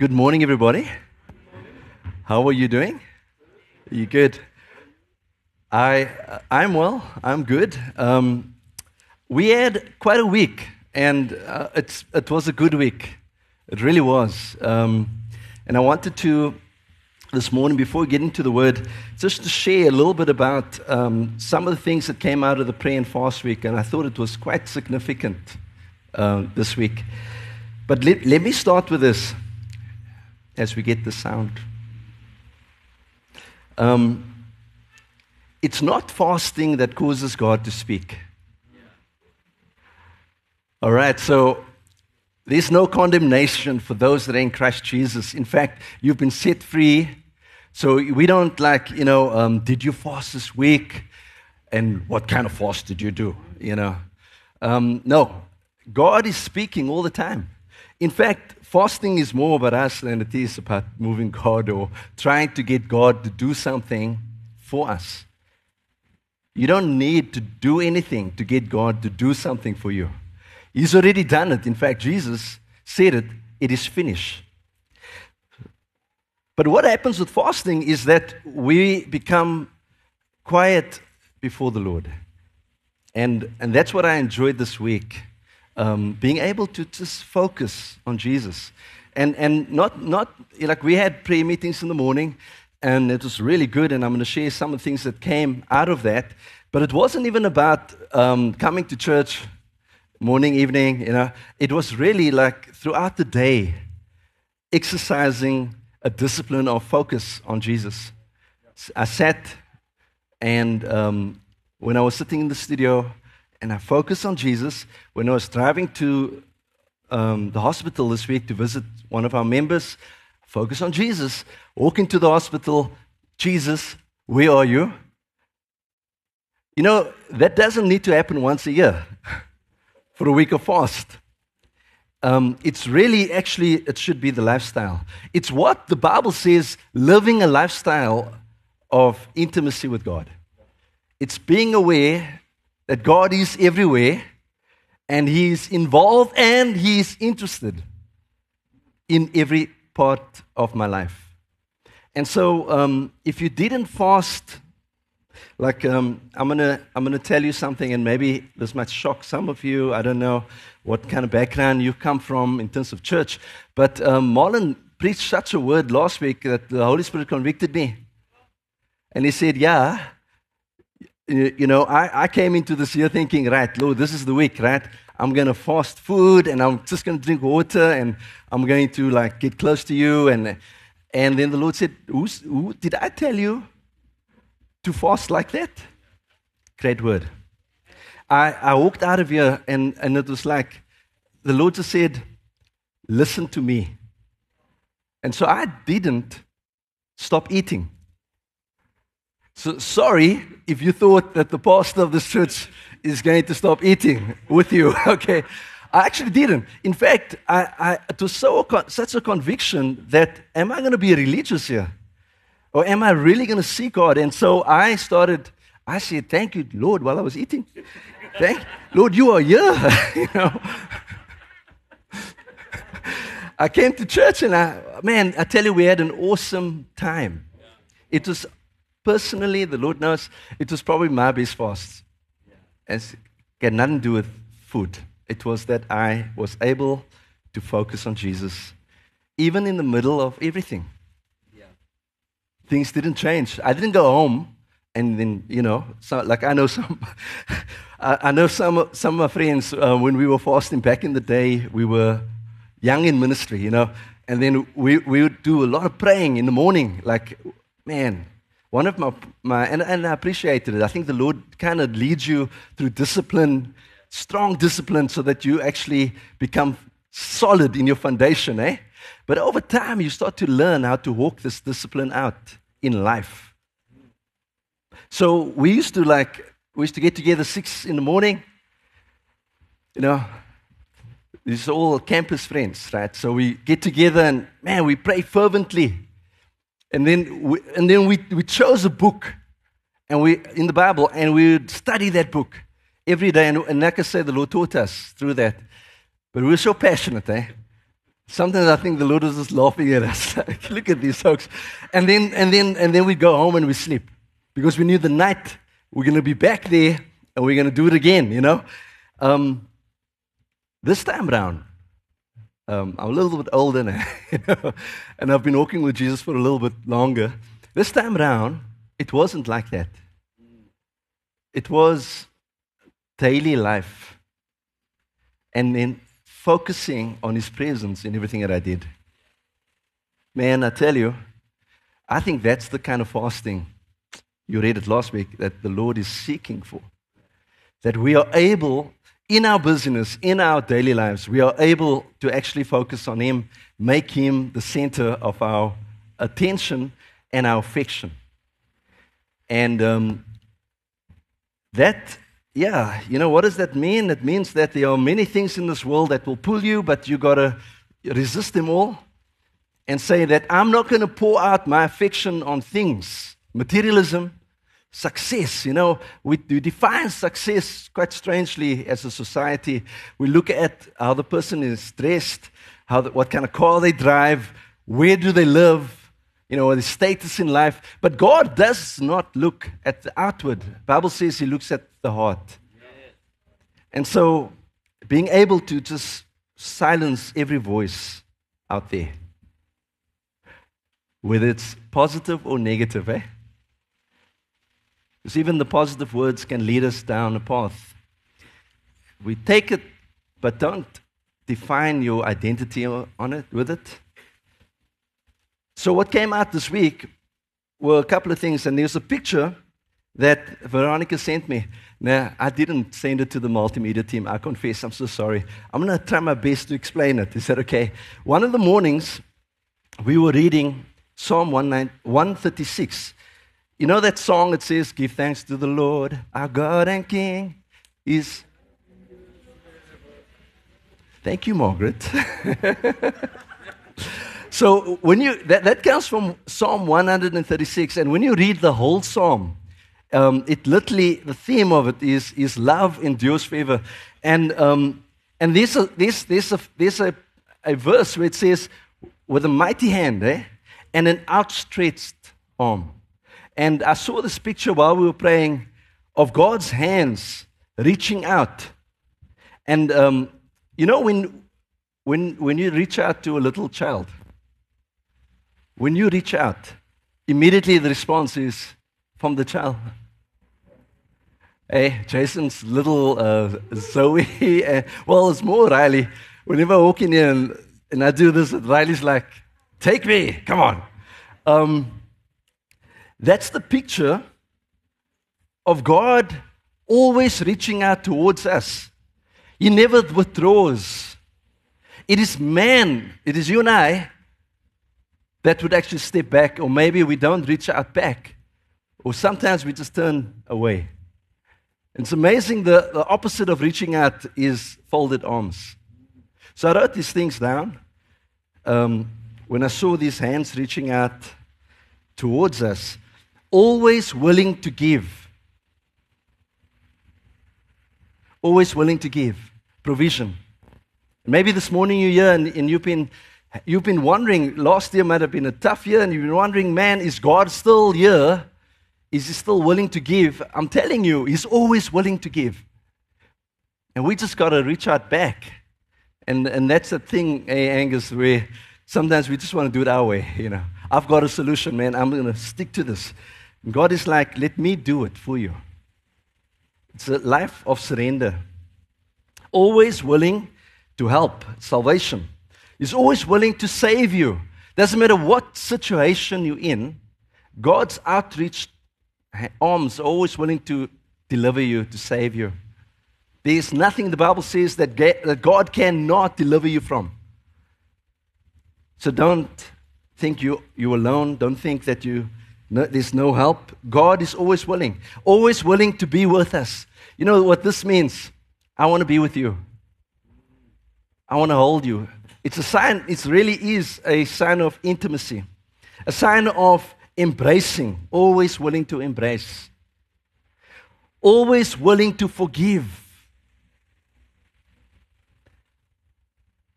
Good morning, everybody. How are you doing? Are you good? I, I'm well. I'm good. Um, we had quite a week, and uh, it's, it was a good week. It really was. Um, and I wanted to, this morning, before we get into the word, just to share a little bit about um, some of the things that came out of the prayer and fast week, and I thought it was quite significant uh, this week. But let, let me start with this as we get the sound. Um, it's not fasting that causes God to speak. All right, so there's no condemnation for those that are in Christ Jesus. In fact, you've been set free. So we don't like, you know, um, did you fast this week? And what kind of fast did you do? You know, um, no, God is speaking all the time. In fact, fasting is more about us than it is about moving God or trying to get God to do something for us. You don't need to do anything to get God to do something for you. He's already done it. In fact, Jesus said it, it is finished. But what happens with fasting is that we become quiet before the Lord. And, and that's what I enjoyed this week um, being able to just focus on Jesus. And, and not, not like we had prayer meetings in the morning, and it was really good, and I'm going to share some of the things that came out of that. But it wasn't even about um, coming to church morning, evening, you know. It was really like throughout the day, exercising a discipline of focus on Jesus. I sat, and um, when I was sitting in the studio, and I focused on Jesus. When I was driving to um, the hospital this week to visit one of our members, focus on Jesus. Walk into the hospital, Jesus, where are you? You know, that doesn't need to happen once a year for a week of fast. Um, it's really, actually, it should be the lifestyle. It's what the Bible says living a lifestyle of intimacy with God. It's being aware that God is everywhere and He is involved and He is interested in every part of my life. And so, um, if you didn't fast, like um, I'm gonna I'm gonna tell you something, and maybe this might shock some of you. I don't know what kind of background you come from in terms of church, but um, Marlon preached such a word last week that the Holy Spirit convicted me, and he said, "Yeah, you know, I, I came into this year thinking, right, Lord, this is the week, right? I'm going to fast food and I'm just going to drink water and I'm going to like get close to you. And, and then the Lord said, Who's, who, Did I tell you to fast like that? Great word. I, I walked out of here and, and it was like the Lord just said, Listen to me. And so I didn't stop eating. So sorry if you thought that the pastor of this church is going to stop eating with you. Okay. I actually didn't. In fact, I, I, it was so, such a conviction that am I going to be religious here? Or am I really going to see God? And so I started, I said, Thank you, Lord, while I was eating. Thank Lord, you are here. you know. I came to church and I, man, I tell you, we had an awesome time. It was personally, the Lord knows, it was probably my best fast. It had nothing to do with food. It was that I was able to focus on Jesus, even in the middle of everything. Yeah. Things didn't change. I didn't go home and then, you know, so, like I know some, I know some, some of my friends, uh, when we were fasting back in the day, we were young in ministry, you know, and then we, we would do a lot of praying in the morning. Like, man, one of my, my and, and I appreciated it. I think the Lord kind of leads you through discipline, strong discipline, so that you actually become solid in your foundation, eh? But over time, you start to learn how to walk this discipline out in life. So we used to like, we used to get together six in the morning. You know, these are all campus friends, right? So we get together and, man, we pray fervently. And then we, and then we, we chose a book and we, in the Bible and we would study that book every day. And, and like I said, the Lord taught us through that. But we were so passionate, eh? Sometimes I think the Lord is just laughing at us. like, look at these folks. And then, and, then, and then we go home and we sleep because we knew the night we're going to be back there and we're going to do it again, you know? Um, this time around, um, I'm a little bit older now, you know? and I've been walking with Jesus for a little bit longer. This time around, it wasn't like that. It was daily life. And then focusing on His presence in everything that I did. Man, I tell you, I think that's the kind of fasting you read it last week that the Lord is seeking for. That we are able, in our business, in our daily lives, we are able to actually focus on Him, make Him the center of our attention and our affection. And um, that yeah, you know, what does that mean? It means that there are many things in this world that will pull you, but you got to resist them all and say that I'm not going to pour out my affection on things, materialism, success. You know, we, we define success quite strangely as a society. We look at how the person is dressed, how the, what kind of car they drive, where do they live, you know, the status in life. But God does not look at the outward. The Bible says He looks at the heart. And so, being able to just silence every voice out there, whether it's positive or negative, eh? Because even the positive words can lead us down a path. We take it, but don't define your identity on it with it. So, what came out this week were a couple of things, and there's a picture that Veronica sent me. Now, I didn't send it to the multimedia team. I confess, I'm so sorry. I'm going to try my best to explain it. Is that okay? One of the mornings, we were reading Psalm 136. You know that song that says, Give thanks to the Lord, our God and King is. Thank you, Margaret. So when you that, that comes from Psalm 136, and when you read the whole psalm, um, it literally the theme of it is is love endures forever, and um, and there's a there's there's a there's a, a verse where it says with a mighty hand, eh, and an outstretched arm, and I saw this picture while we were praying of God's hands reaching out, and um, you know when when when you reach out to a little child when you reach out, immediately the response is from the child. Hey, Jason's little uh, Zoe, uh, well, it's more Riley. Whenever I walk in here and, and I do this, Riley's like, take me, come on. Um, that's the picture of God always reaching out towards us. He never withdraws. It is man, it is you and I that would actually step back, or maybe we don't reach out back, or sometimes we just turn away. It's amazing the, the opposite of reaching out is folded arms. So I wrote these things down. Um, when I saw these hands reaching out towards us, always willing to give. Always willing to give. Provision. Maybe this morning you're here and, and you've been You've been wondering, last year might have been a tough year, and you've been wondering, man, is God still here? Is He still willing to give? I'm telling you, He's always willing to give. And we just got to reach out back. And, and that's the thing, eh, Angus, where sometimes we just want to do it our way. You know, I've got a solution, man. I'm going to stick to this. God is like, let me do it for you. It's a life of surrender. Always willing to help. Salvation. He's always willing to save you. Doesn't matter what situation you're in, God's outreach arms are always willing to deliver you, to save you. There's nothing the Bible says that God cannot deliver you from. So don't think you, you're alone. Don't think that you, no, there's no help. God is always willing, always willing to be with us. You know what this means? I want to be with you. I want to hold you. It's a sign, it really is a sign of intimacy, a sign of embracing, always willing to embrace, always willing to forgive.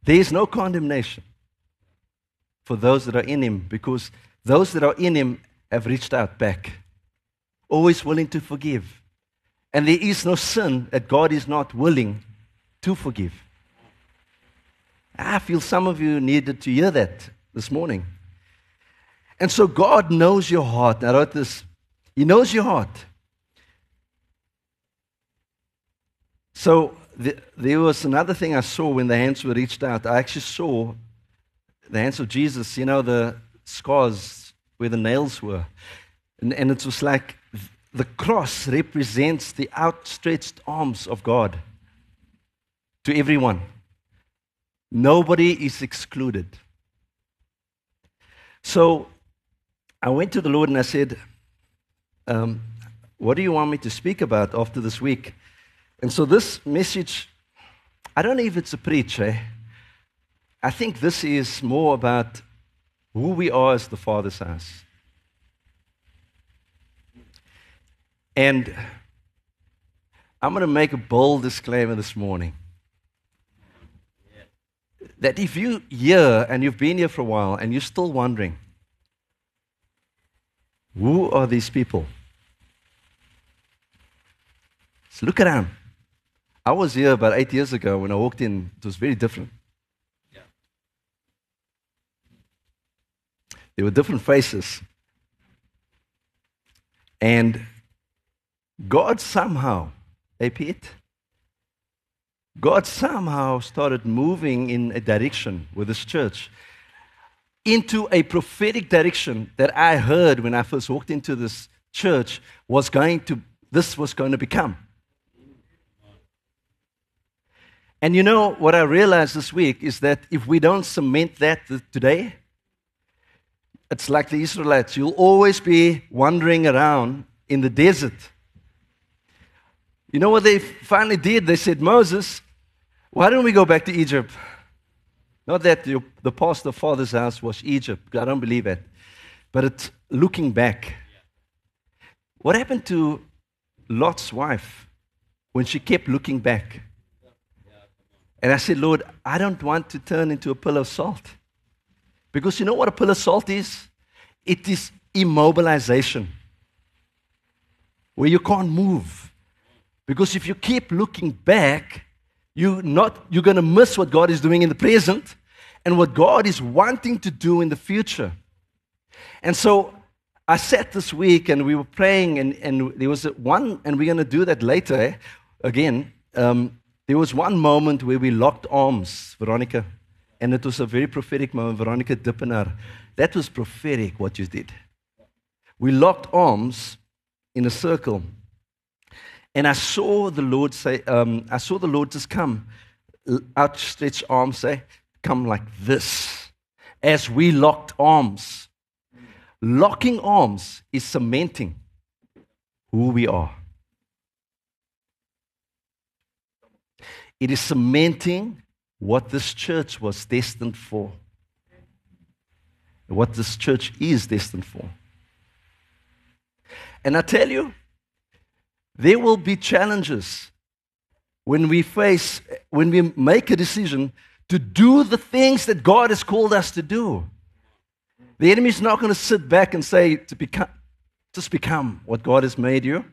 There is no condemnation. for those that are in Him because those that are in Him have reached out back, always willing to forgive. And there is no sin that God is not willing to forgive. I feel some of you needed to hear that this morning. And so God knows your heart. I wrote this. He knows your heart. So the, there was another thing I saw when the hands were reached out. I actually saw the hands of Jesus, you know, the scars where the nails were. And, and it was like the cross represents the outstretched arms of God to everyone. Nobody is excluded. So I went to the Lord and I said, um, What do you want me to speak about after this week? And so this message, I don't know if it's a preach, eh? I think this is more about who we are as the Father's house. And I'm going to make a bold disclaimer this morning. That if you here and you've been here for a while and you're still wondering, who are these people? So look around. I was here about eight years ago when I walked in, it was very different. Yeah. There were different faces. And God somehow, Pete, God somehow started moving in a direction with this church into a prophetic direction that I heard when I first walked into this church was going to, this was going to become. And you know what I realized this week is that if we don't cement that today, it's like the Israelites. You'll always be wandering around in the desert. You know what they finally did? They said, Moses, why don't we go back to Egypt? Not that the past of father's house was Egypt. I don't believe it. But it's looking back. What happened to Lot's wife when she kept looking back? And I said, Lord, I don't want to turn into a pillar of salt. Because you know what a pillar of salt is? It is immobilization, where you can't move. Because if you keep looking back, you not, you're going to miss what God is doing in the present and what God is wanting to do in the future. And so I sat this week and we were praying, and, and there was one, and we're going to do that later eh? again. Um, there was one moment where we locked arms, Veronica, and it was a very prophetic moment. Veronica Dippener. That was prophetic what you did. We locked arms in a circle and I saw the Lord say, um, I saw the Lord just come, outstretched arms say, come like this, as we locked arms. Locking arms is cementing who we are. It is cementing what this church was destined for, what this church is destined for. And I tell you, there will be challenges when we face, when we make a decision to do the things that God has called us to do. The enemy is not going to sit back and say, to become, just become what God has made you.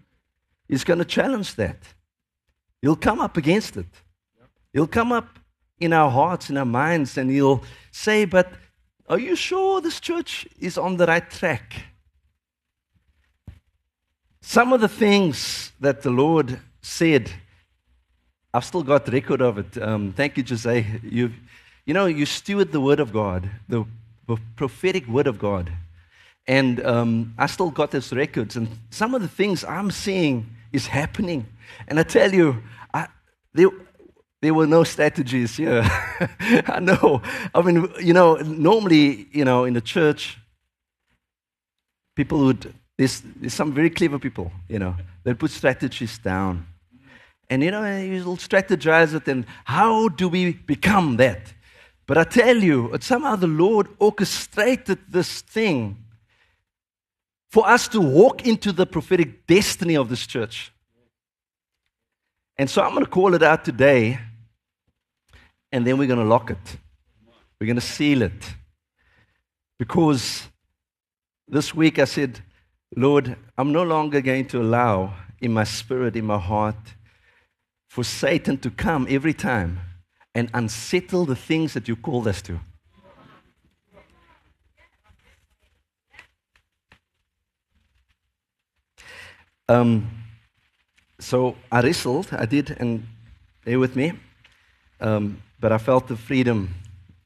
He's going to challenge that. He'll come up against it. He'll come up in our hearts, in our minds, and he'll say, But are you sure this church is on the right track? Some of the things that the Lord said, I've still got record of it. Um, thank you, Jose. You, you know, you steward the Word of God, the, prophetic Word of God. And um, I still got those records. And some of the things I'm seeing is happening. And I tell you, I, there, there were no strategies here. I know. I mean, you know, normally, you know, in the church, people would there's, there's some very clever people, you know, that put strategies down. And, you know, you'll strategize it and how do we become that? But I tell you, somehow the Lord orchestrated this thing for us to walk into the prophetic destiny of this church. And so I'm going to call it out today, and then we're going to lock it. We're going to seal it. Because this week I said, Lord, I'm no longer going to allow in my spirit, in my heart, for Satan to come every time and unsettle the things that you called us to. Um, so I wrestled, I did, and they with me. Um, but I felt the freedom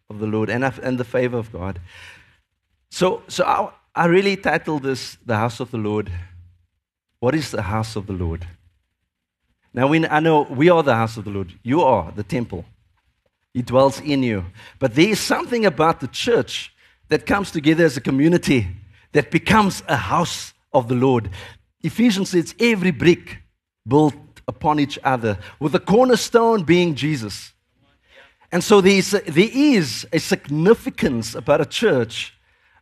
of the Lord and, and the favor of God. So, so I, I really titled this The House of the Lord. What is the house of the Lord? Now, we, I know we are the house of the Lord. You are the temple. He dwells in you. But there is something about the church that comes together as a community that becomes a house of the Lord. Ephesians says every brick built upon each other, with the cornerstone being Jesus. And so there is, there is a significance about a church,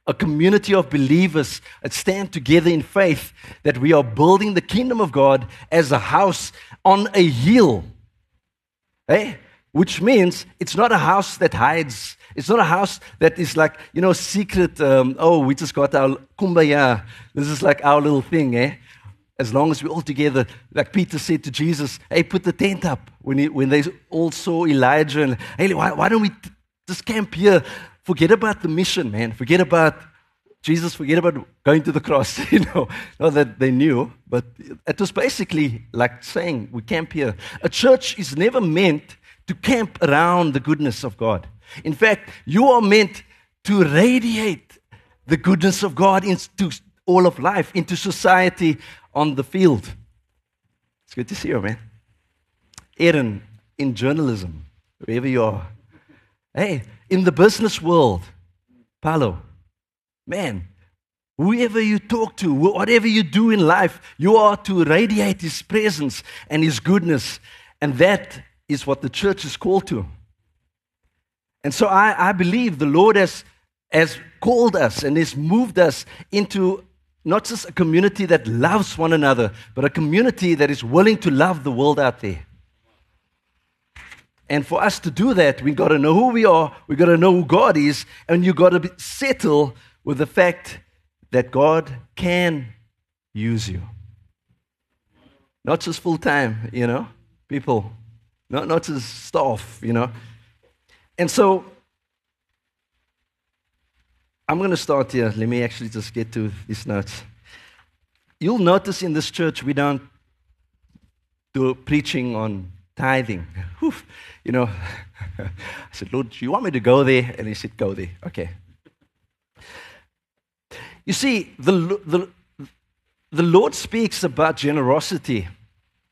a community of believers that stand together in faith, that we are building the kingdom of God as a house on a hill. Eh? Which means it's not a house that hides. It's not a house that is like, you know, secret. Um, oh, we just got our kumbaya. This is like our little thing, eh? As long as we're all together, like Peter said to Jesus, hey, put the tent up. When, he, when they all saw Elijah, and hey, why, why don't we t- just camp here? Forget about the mission, man. Forget about Jesus, forget about going to the cross. you know, not that they knew, but it was basically like saying, we camp here. A church is never meant to camp around the goodness of God. In fact, you are meant to radiate the goodness of God into all of life, into society, on the field. It's good to see you, man. Aaron, in journalism, wherever you are. Hey, in the business world, Paulo, man, whoever you talk to, whatever you do in life, you are to radiate His presence and His goodness. And that is what the church is called to. And so I, I believe the Lord has, has called us and has moved us into not just a community that loves one another, but a community that is willing to love the world out there. And for us to do that, we've got to know who we are, we've got to know who God is, and you've got to settle with the fact that God can use you. Not just full time, you know, people, not, not just staff, you know. And so I'm going to start here. Let me actually just get to these notes. You'll notice in this church we don't do preaching on tithing. Whew. You know, I said, Lord, do you want me to go there? And he said, Go there. Okay. You see, the, the, the Lord speaks about generosity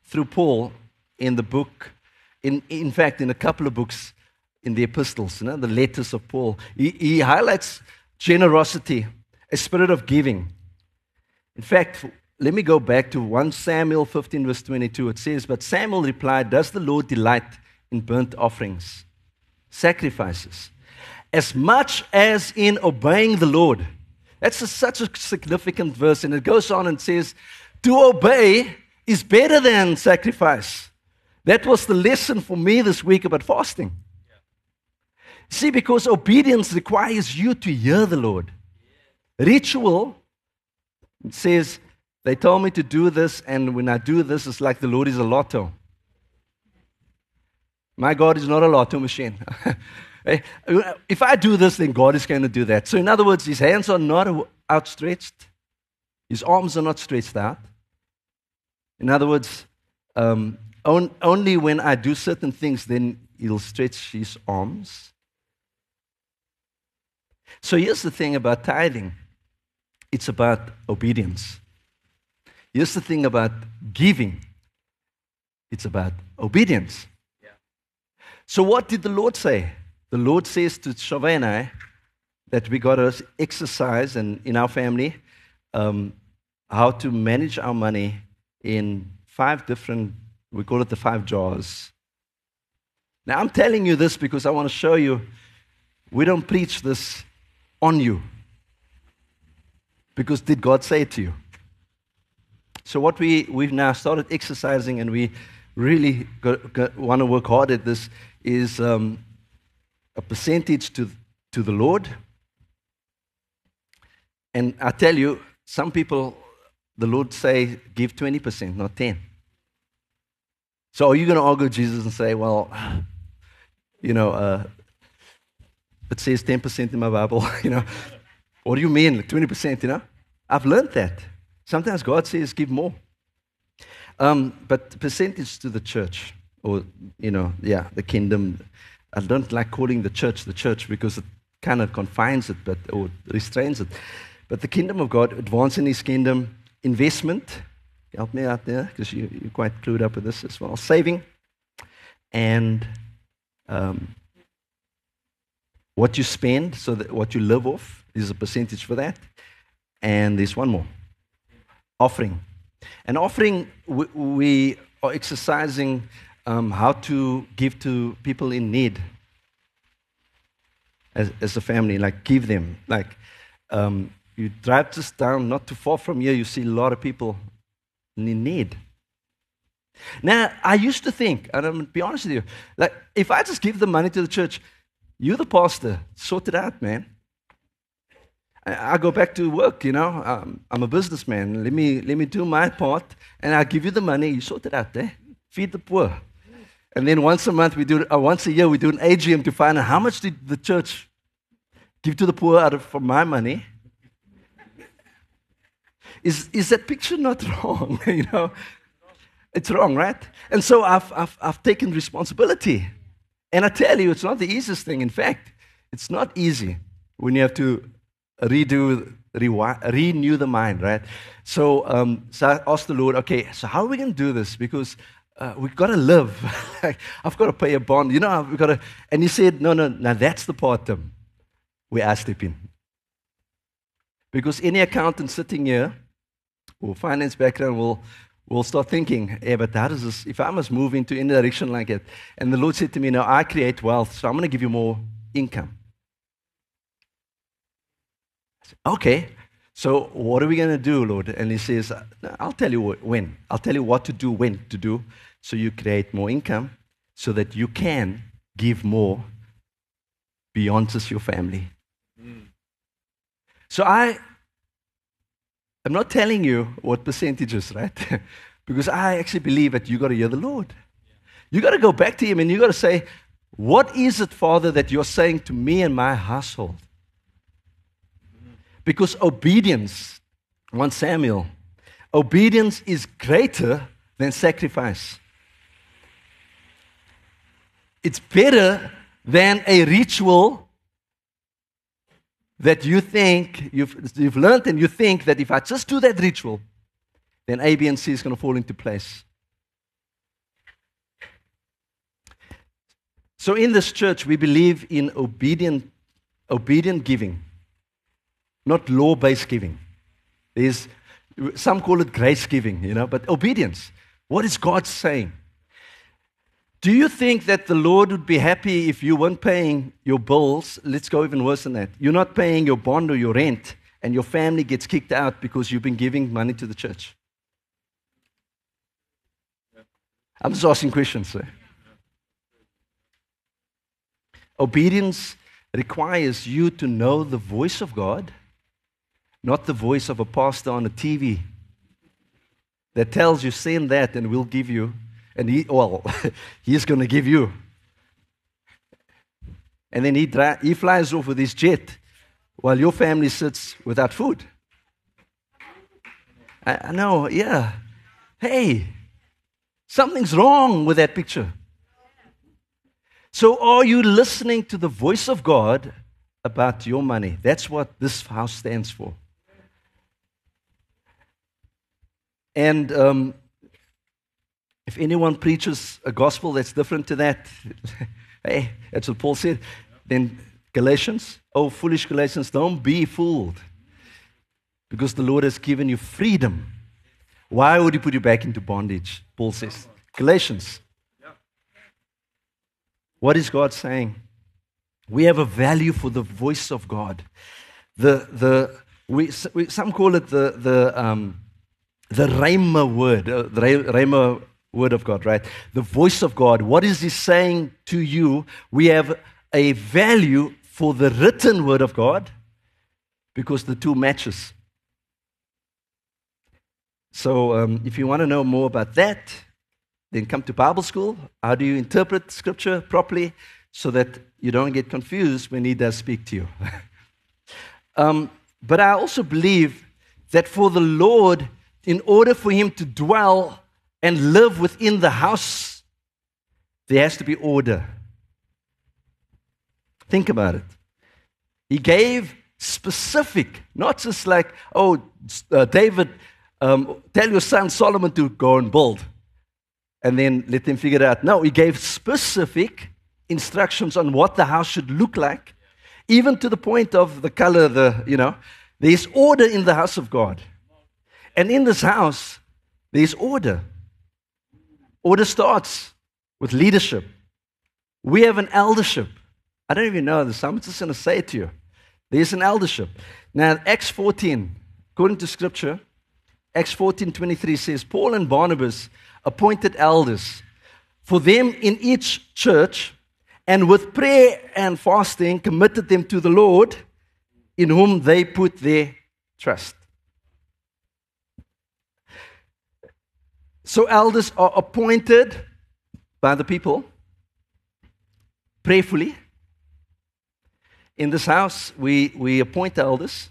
through Paul in the book, in, in fact, in a couple of books in the epistles, you know, the letters of Paul. He, he highlights generosity, a spirit of giving. In fact, let me go back to 1 Samuel 15, verse 22. It says, But Samuel replied, Does the Lord delight in burnt offerings, sacrifices, as much as in obeying the Lord? That's a, such a significant verse. And it goes on and says, To obey is better than sacrifice. That was the lesson for me this week about fasting. See, because obedience requires you to hear the Lord. Ritual says, they told me to do this, and when I do this, it's like the Lord is a lotto. My God is not a lotto machine. if I do this, then God is going to do that. So, in other words, his hands are not outstretched, his arms are not stretched out. In other words, um, on, only when I do certain things, then he'll stretch his arms. So here's the thing about tithing it's about obedience. Here's the thing about giving it's about obedience. Yeah. So, what did the Lord say? The Lord says to I that we got to exercise and in our family um, how to manage our money in five different, we call it the five jars. Now, I'm telling you this because I want to show you we don't preach this on you. Because did God say it to you? So, what we, we've now started exercising and we really want to work hard at this is um, a percentage to, to the Lord, And I tell you, some people, the Lord say, give 20%, not 10. So are you going to argue Jesus and say, well, you know, uh, it says 10% in my Bible, you know? What do you mean, like 20%, you know? I've learned that. Sometimes God says, give more. Um, but percentage to the church, or, you know, yeah, the kingdom. I don't like calling the church the church because it kind of confines it but, or restrains it. But the kingdom of God, advancing his kingdom, investment, help me out there because you, you're quite clued up with this as well, saving, and um, what you spend, so that what you live off, is a percentage for that. And there's one more offering. An offering, we, we are exercising um, how to give to people in need as, as a family, like give them. Like um, you drive just down, not too far from here, you see a lot of people in need. Now, I used to think, and I'm going to be honest with you, like if I just give the money to the church, you, the pastor, sort it out, man. I, go back to work, you know. Um, I'm a businessman. Let me, let me do my part, and I'll give you the money. You sort it out there. Feed the poor. And then once a month, we do, uh, once a year, we do an AGM to find out how much did the church give to the poor out of from my money. Is, is that picture not wrong? you know, it's wrong, right? And so I've, I've, I've taken responsibility. And I tell you, it's not the easiest thing. In fact, it's not easy when you have to redo, renew the mind, right? So, um, so I asked the Lord, okay, so how are we going to do this? Because uh, we've got to live. I've got to pay a bond. You know, we've got to. And he said, no, no, now that's the part um, where I step in. Because any accountant sitting here or finance background will, will start thinking, yeah, but how does this, if I must move into any direction like it? And the Lord said to me, no, I create wealth, so I'm going to give you more income. Said, okay, so what are we going to do, Lord? And he says, I'll tell you when. I'll tell you what to do, when to do, so you create more income so that you can give more beyond just your family. Mm. So I I'm not telling you what percentages, right? because I actually believe that you got to hear the Lord. You got to go back to Him and you got to say, What is it, Father, that you're saying to me and my household? Because obedience, 1 Samuel, obedience is greater than sacrifice. It's better than a ritual that you think, you've, you've learned and you think that if I just do that ritual, then A, B, and C is going to fall into place. So in this church, we believe in obedient, obedient giving, not law based giving. There's, some call it grace giving, you know, but obedience. What is God saying? Do you think that the Lord would be happy if you weren't paying your bills? Let's go even worse than that. You're not paying your bond or your rent, and your family gets kicked out because you've been giving money to the church. I'm just asking questions, sir. Obedience requires you to know the voice of God, not the voice of a pastor on a TV that tells you, send that and we'll give you and he, well, he's going to give you. And then he, dra- he flies off with his jet while your family sits without food. I, I know, yeah. Hey, something's wrong with that picture. So, are you listening to the voice of God about your money? That's what this house stands for. And um, if anyone preaches a gospel that's different to that, hey, that's what Paul said. Then Galatians, oh, foolish Galatians, don't be fooled. Because the Lord has given you freedom. Why would he put you back into bondage? Paul says. Galatians. What is God saying? We have a value for the voice of God. The, the, we, we some call it the, the, um, the Rhema word, uh, the Rhema Word of God, right? The voice of God. What is He saying to you? We have a value for the written Word of God because the two matches. So um, if you want to know more about that, then come to Bible school. How do you interpret scripture properly so that you don't get confused when he does speak to you? um, but I also believe that for the Lord, in order for him to dwell and live within the house, there has to be order. Think about it. He gave specific, not just like, oh, uh, David, um, tell your son Solomon to go and build and then let them figure it out. No, he gave specific instructions on what the house should look like, even to the point of the color, the, you know, there's order in the house of God. And in this house, there's order. Order starts with leadership. We have an eldership. I don't even know this. I'm just going to say it to you. There's an eldership. Now, Acts 14, according to scripture, Acts 14 23 says, Paul and Barnabas appointed elders for them in each church, and with prayer and fasting committed them to the Lord, in whom they put their trust. So, elders are appointed by the people prayerfully. In this house, we, we appoint elders.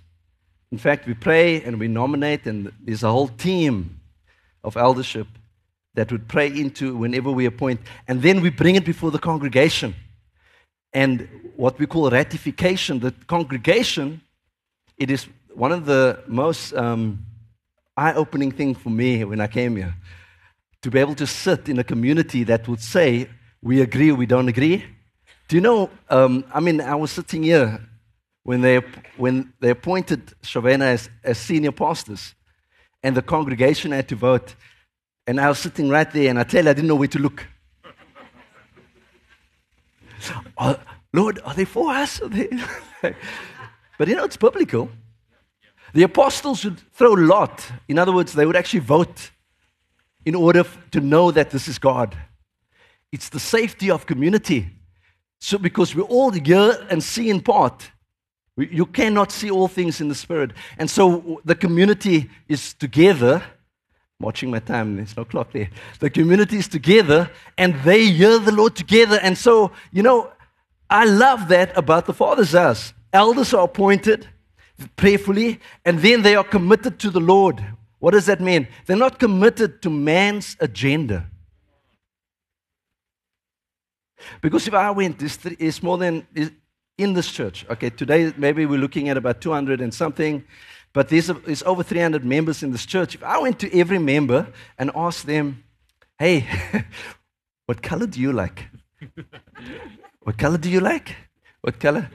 In fact, we pray and we nominate, and there's a whole team of eldership that would pray into whenever we appoint. And then we bring it before the congregation. And what we call ratification, the congregation, it is one of the most um, eye opening things for me when I came here to be able to sit in a community that would say, we agree, we don't agree. Do you know, um, I mean, I was sitting here when they, when they appointed Shavena as, as senior pastors, and the congregation had to vote. And I was sitting right there, and I tell you, I didn't know where to look. oh, Lord, are they for us? They... but you know, it's biblical. The apostles would throw lot. In other words, they would actually vote in order to know that this is God. It's the safety of community. So, because we all hear and see in part, you cannot see all things in the spirit. And so the community is together. Watching my time, there's no clock there. The community is together and they hear the Lord together. And so, you know, I love that about the Father's house. Elders are appointed prayerfully, and then they are committed to the Lord. What does that mean? They're not committed to man's agenda. Because if I went, is more than in this church. Okay, today maybe we're looking at about 200 and something, but there's, there's over 300 members in this church. If I went to every member and asked them, hey, what color do you like? what color do you like? What color?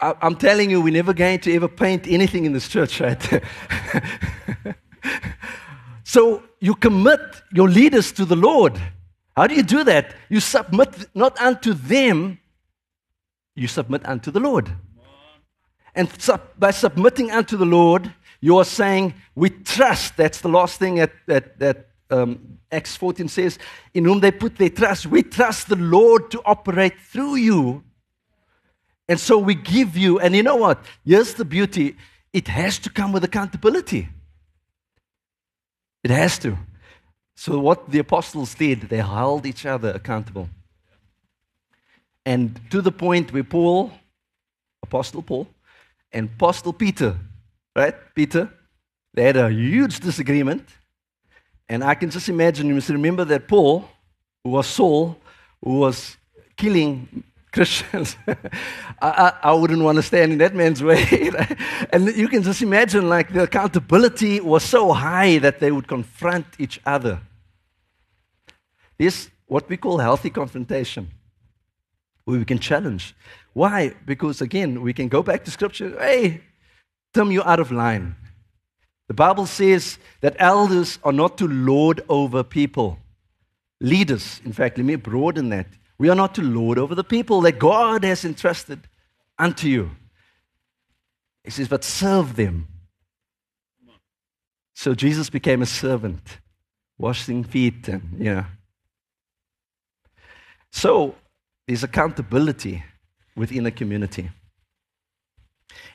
I, I'm telling you, we're never going to ever paint anything in this church, right? so you commit your leaders to the Lord. How do you do that? You submit not unto them, you submit unto the Lord. And sub- by submitting unto the Lord, you are saying, We trust. That's the last thing that, that, that um, Acts 14 says, in whom they put their trust. We trust the Lord to operate through you. And so we give you, and you know what? Here's the beauty it has to come with accountability. It has to. So, what the apostles did, they held each other accountable. And to the point where Paul, Apostle Paul, and Apostle Peter, right? Peter, they had a huge disagreement. And I can just imagine, you must remember that Paul, who was Saul, who was killing Christians, I, I, I, wouldn't want to stand in that man's way. and you can just imagine, like, the accountability was so high that they would confront each other. This, what we call healthy confrontation where we can challenge. Why? Because again, we can go back to scripture. Hey, Tim, you're out of line. The Bible says that elders are not to lord over people. Leaders, in fact, let me broaden that. We are not to lord over the people that God has entrusted unto you. He says, but serve them. So Jesus became a servant, washing feet and, you know. So there's accountability within a community.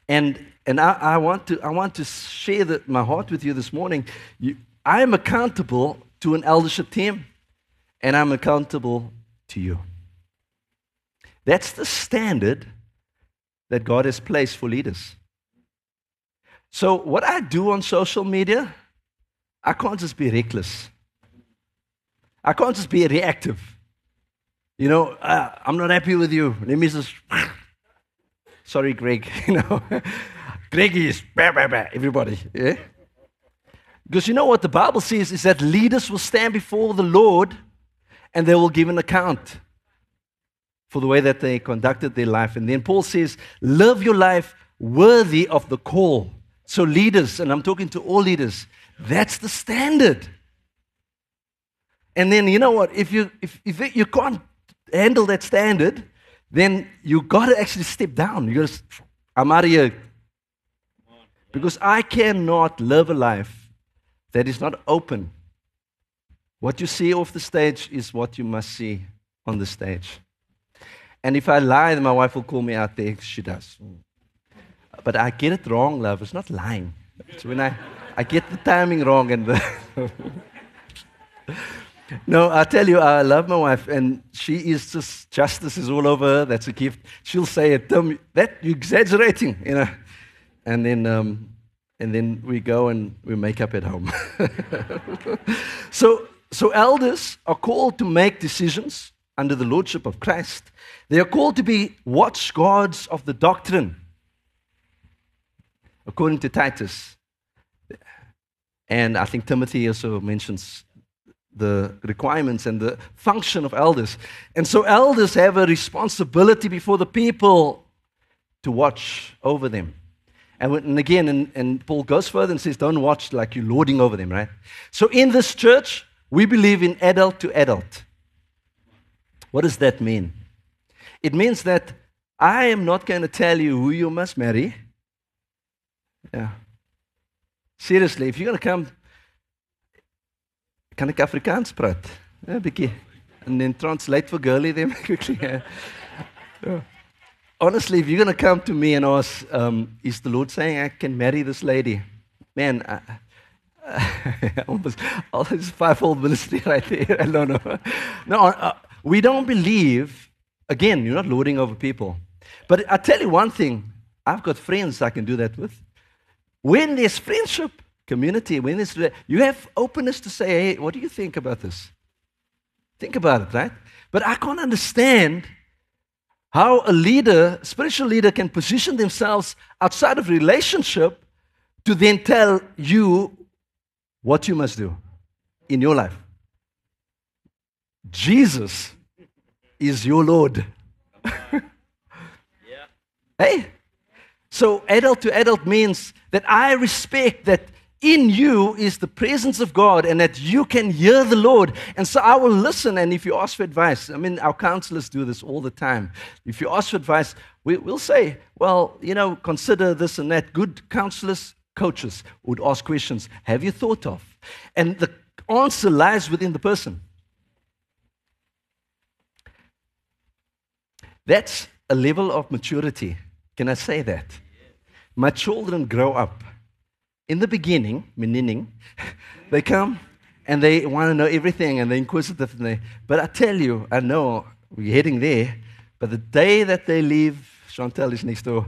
And, and I, I, want to, I want to share the, my heart with you this morning. You, I am accountable to an eldership team, and I'm accountable to you. That's the standard that God has placed for leaders. So, what I do on social media, I can't just be reckless. I can't just be reactive. You know, uh, I'm not happy with you. Let me just. Sorry, Greg. You know, Greg is bah, bah, bah, everybody. Yeah? Because you know what the Bible says is that leaders will stand before the Lord and they will give an account for the way that they conducted their life. And then Paul says, Live your life worthy of the call. So, leaders, and I'm talking to all leaders, that's the standard. And then, you know what? If you, if, if you can't handle that standard, then you got to actually step down. You got to, I'm out of here. Because I cannot live a life that is not open. What you see off the stage is what you must see on the stage. And if I lie, then my wife will call me out there. She does. But I get it wrong, love. It's not lying. It's when I, I get the timing wrong and the No, I tell you, I love my wife, and she is just justice is all over her. That's a gift. She'll say it, Tim, that you're exaggerating, you know. And then, um, and then we go and we make up at home. so, so elders are called to make decisions under the lordship of Christ. They are called to be watch guards of the doctrine, according to Titus. And I think Timothy also mentions the requirements and the function of elders. And so, elders have a responsibility before the people to watch over them. And again, and, and Paul goes further and says, Don't watch like you're lording over them, right? So, in this church, we believe in adult to adult. What does that mean? It means that I am not going to tell you who you must marry. Yeah. Seriously, if you're going to come kan ek Afrikaans praat? And then translate for girlie them quickly. Honestly, if you're going to come to me and ask, um, is the Lord saying I can marry this lady? Man, I, I almost all this fivefold ministry right there. I don't know. No, uh, we don't believe. Again, you're not lording over people. But I tell you one thing. I've got friends I can do that with. When there's friendship, community, when it's, you have openness to say, hey, what do you think about this? Think about it, right? But I can't understand how a leader, spiritual leader, can position themselves outside of relationship to then tell you what you must do in your life. Jesus is your Lord. yeah. Hey, so adult to adult means that I respect that in you is the presence of God and that you can hear the Lord. And so I will listen. And if you ask for advice, I mean, our counselors do this all the time. If you ask for advice, we, will say, well, you know, consider this and that. Good counselors, coaches would ask questions Have you thought of? And the answer lies within the person. That's a level of maturity. Can I say that? My children grow up in the beginning, meaning, they come and they want to know everything and they're inquisitive. And they, but I tell you, I know we're heading there, but the day that they leave, Chantel is next door,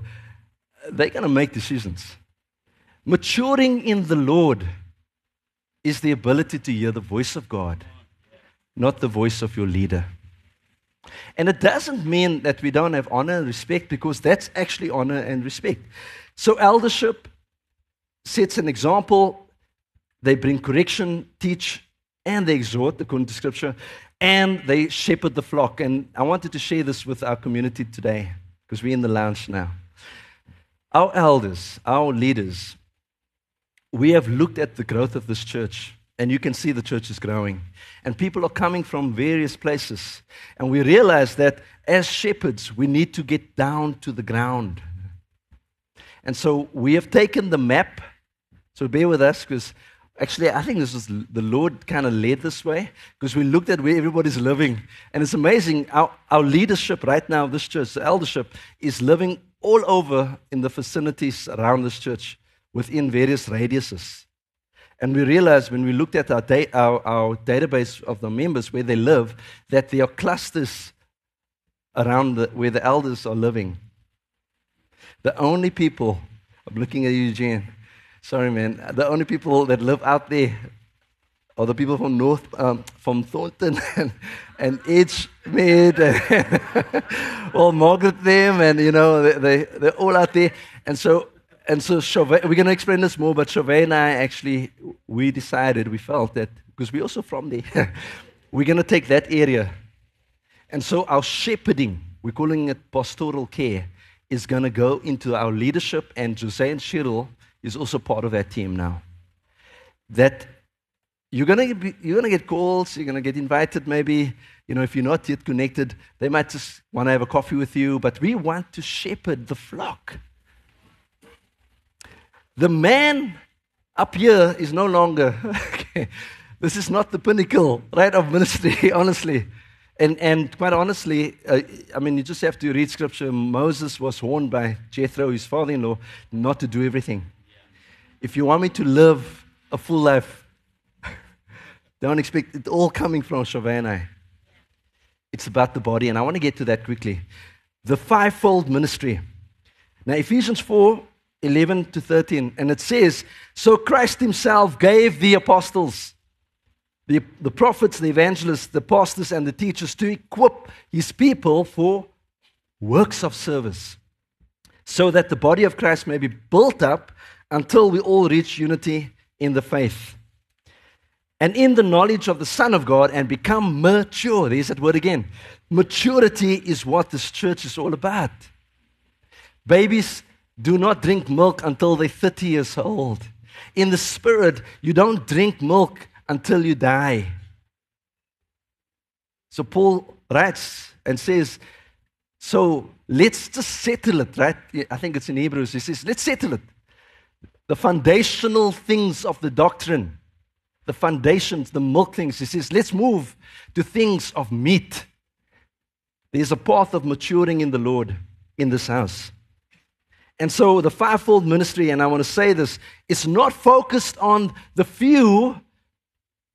they're going to make decisions. Maturing in the Lord is the ability to hear the voice of God, not the voice of your leader. And it doesn't mean that we don't have honor and respect because that's actually honor and respect. So, eldership sets an example. They bring correction, teach, and they exhort, according to Scripture, and they shepherd the flock. And I wanted to share this with our community today because we're in the lounge now. Our elders, our leaders, we have looked at the growth of this church, and you can see the church is growing. And people are coming from various places. And we realize that as shepherds, we need to get down to the ground. And so we have taken the map so bear with us because actually, I think this was the Lord kind of led this way because we looked at where everybody's living. And it's amazing. Our, our leadership right now, this church, the eldership, is living all over in the vicinities around this church within various radiuses. And we realized when we looked at our, da- our, our database of the members where they live, that there are clusters around the, where the elders are living. The only people, I'm looking at Eugene, sorry man, the only people that live out there are the people from North, um, from Thornton and, and Edgemead, and well, Margaret them, and you know, they, they, they're all out there. And so and so Chauvet, we're going to explain this more, but Chauvet and I actually, we decided, we felt that, because we're also from there, we're going to take that area. And so our shepherding, we're calling it pastoral care, is going to go into our leadership, and Jose and Cheryl is also part of that team now. That you're to be, you're going to get calls, you're going to get invited maybe, you know, if you're not yet connected, they might just want to have a coffee with you, but we want to shepherd the flock. The man up here is no longer, okay, this is not the pinnacle, right, of ministry, honestly. And, and quite honestly, uh, I mean, you just have to read scripture. Moses was warned by Jethro, his father in law, not to do everything. If you want me to live a full life, don't expect it all coming from Shavana. It's about the body, and I want to get to that quickly. The fivefold ministry. Now, Ephesians 4 11 to 13. And it says, So Christ himself gave the apostles, the, the prophets, the evangelists, the pastors, and the teachers to equip his people for works of service, so that the body of Christ may be built up until we all reach unity in the faith and in the knowledge of the Son of God and become mature. There's that word again. Maturity is what this church is all about. Babies do not drink milk until they're 30 years old. In the spirit, you don't drink milk until you die. So Paul writes and says, So let's just settle it, right? I think it's in Hebrews. He says, Let's settle it. The foundational things of the doctrine, the foundations, the milk things. He says, Let's move to things of meat. There's a path of maturing in the Lord in this house. And so the fivefold ministry, and I want to say this, it's not focused on the few.